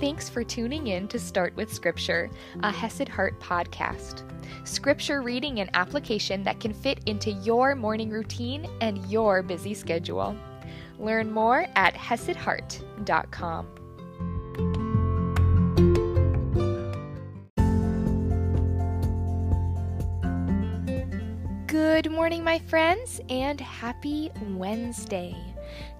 Thanks for tuning in to Start with Scripture, a Hesed Heart podcast. Scripture reading and application that can fit into your morning routine and your busy schedule. Learn more at HesedHeart.com. Good morning, my friends, and happy Wednesday.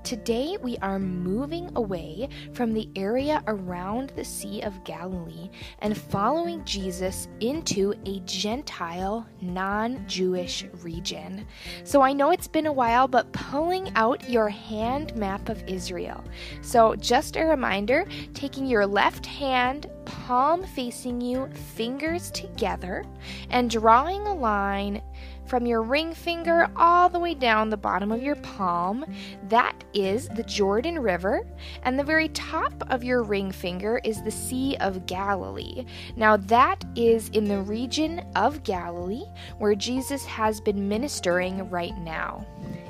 Today, we are moving away from the area around the Sea of Galilee and following Jesus into a Gentile, non Jewish region. So, I know it's been a while, but pulling out your hand map of Israel. So, just a reminder taking your left hand, palm facing you, fingers together, and drawing a line from your ring finger all the way down the bottom of your palm. That is the Jordan River, and the very top of your ring finger is the Sea of Galilee. Now, that is in the region of Galilee where Jesus has been ministering right now.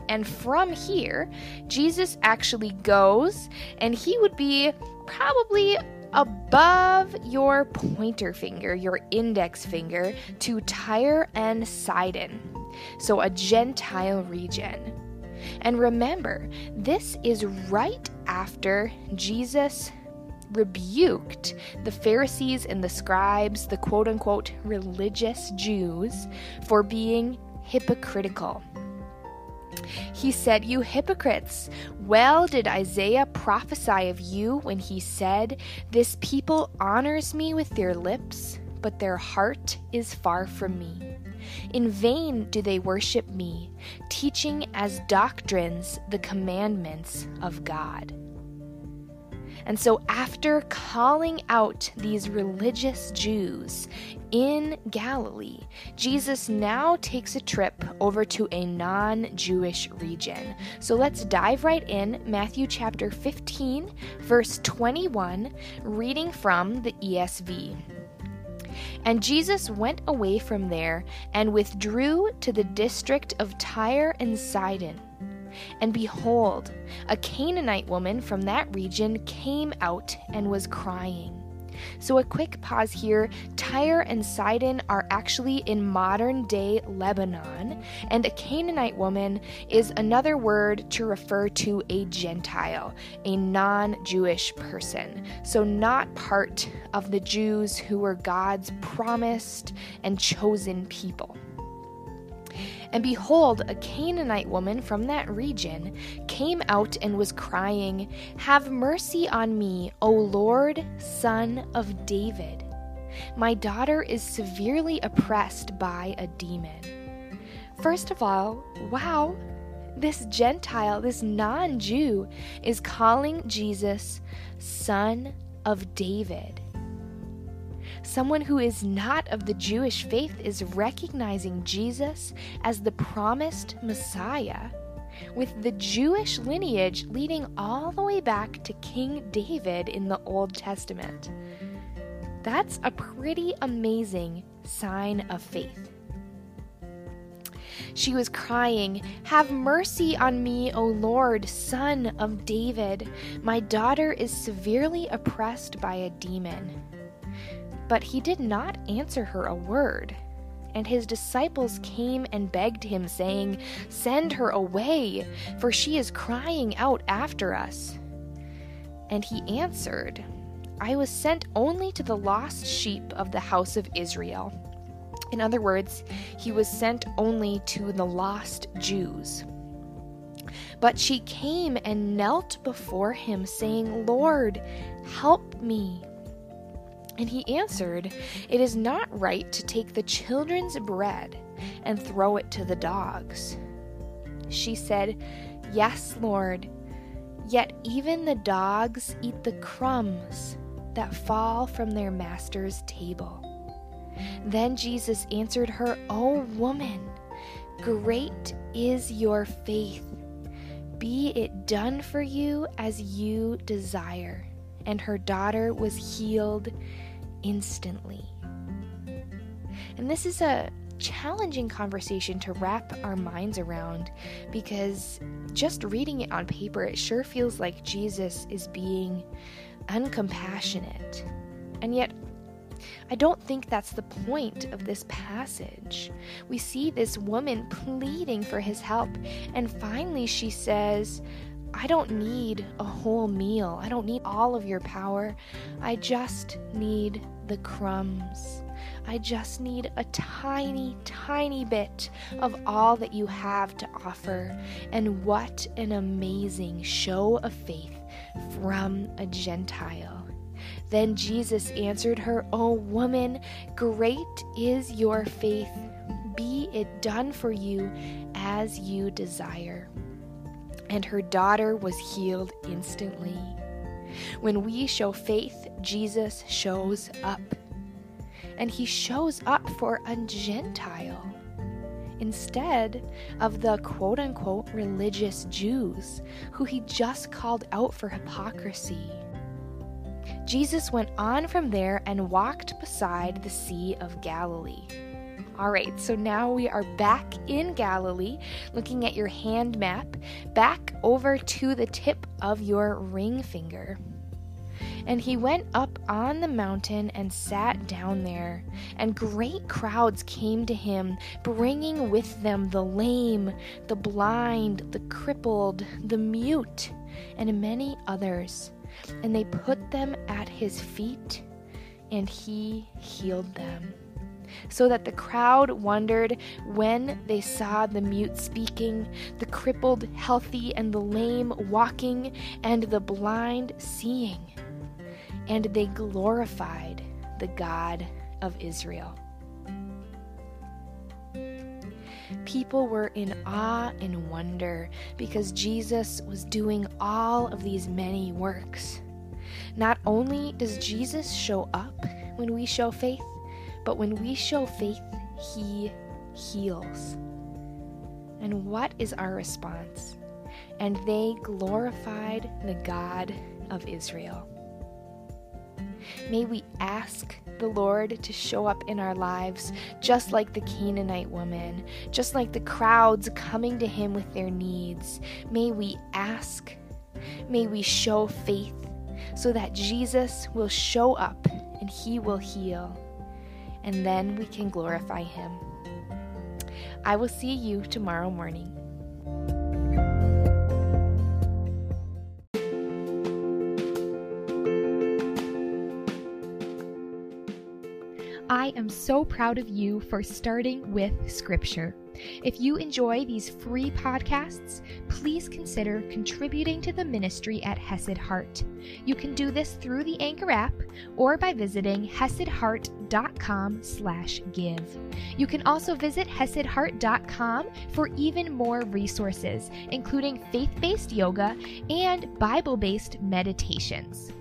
And from here, Jesus actually goes, and he would be probably above your pointer finger, your index finger, to Tyre and Sidon, so a Gentile region. And remember, this is right after Jesus rebuked the Pharisees and the scribes, the quote unquote religious Jews, for being hypocritical. He said, You hypocrites, well did Isaiah prophesy of you when he said, This people honors me with their lips, but their heart is far from me. In vain do they worship me, teaching as doctrines the commandments of God. And so, after calling out these religious Jews in Galilee, Jesus now takes a trip over to a non Jewish region. So, let's dive right in. Matthew chapter 15, verse 21, reading from the ESV. And Jesus went away from there and withdrew to the district of Tyre and Sidon. And behold, a Canaanite woman from that region came out and was crying. So, a quick pause here Tyre and Sidon are actually in modern day Lebanon, and a Canaanite woman is another word to refer to a Gentile, a non Jewish person. So, not part of the Jews who were God's promised and chosen people. And behold, a Canaanite woman from that region came out and was crying, Have mercy on me, O Lord, son of David. My daughter is severely oppressed by a demon. First of all, wow, this Gentile, this non Jew, is calling Jesus son of David. Someone who is not of the Jewish faith is recognizing Jesus as the promised Messiah, with the Jewish lineage leading all the way back to King David in the Old Testament. That's a pretty amazing sign of faith. She was crying, Have mercy on me, O Lord, son of David. My daughter is severely oppressed by a demon. But he did not answer her a word. And his disciples came and begged him, saying, Send her away, for she is crying out after us. And he answered, I was sent only to the lost sheep of the house of Israel. In other words, he was sent only to the lost Jews. But she came and knelt before him, saying, Lord, help me. And he answered, It is not right to take the children's bread and throw it to the dogs. She said, Yes, Lord, yet even the dogs eat the crumbs that fall from their master's table. Then Jesus answered her, O woman, great is your faith. Be it done for you as you desire. And her daughter was healed instantly. And this is a challenging conversation to wrap our minds around because just reading it on paper, it sure feels like Jesus is being uncompassionate. And yet, I don't think that's the point of this passage. We see this woman pleading for his help, and finally she says, I don't need a whole meal. I don't need all of your power. I just need the crumbs. I just need a tiny, tiny bit of all that you have to offer. And what an amazing show of faith from a Gentile. Then Jesus answered her, O woman, great is your faith. Be it done for you as you desire. And her daughter was healed instantly. When we show faith, Jesus shows up and he shows up for a Gentile instead of the quote unquote religious Jews who he just called out for hypocrisy. Jesus went on from there and walked beside the Sea of Galilee. All right, so now we are back in Galilee, looking at your hand map, back over to the tip of your ring finger. And he went up on the mountain and sat down there. And great crowds came to him, bringing with them the lame, the blind, the crippled, the mute, and many others. And they put them at his feet, and he healed them so that the crowd wondered when they saw the mute speaking, the crippled healthy, and the lame walking, and the blind seeing and they glorified the God of Israel. People were in awe and wonder because Jesus was doing all of these many works. Not only does Jesus show up when we show faith, but when we show faith, he heals. And what is our response? And they glorified the God of Israel. May we ask the Lord to show up in our lives, just like the Canaanite woman, just like the crowds coming to him with their needs. May we ask, may we show faith so that Jesus will show up and he will heal, and then we can glorify him. I will see you tomorrow morning. I am so proud of you for starting with Scripture. If you enjoy these free podcasts, please consider contributing to the ministry at Hesed Heart. You can do this through the Anchor app or by visiting hesedheart.com slash give. You can also visit hesedheart.com for even more resources, including faith-based yoga and Bible-based meditations.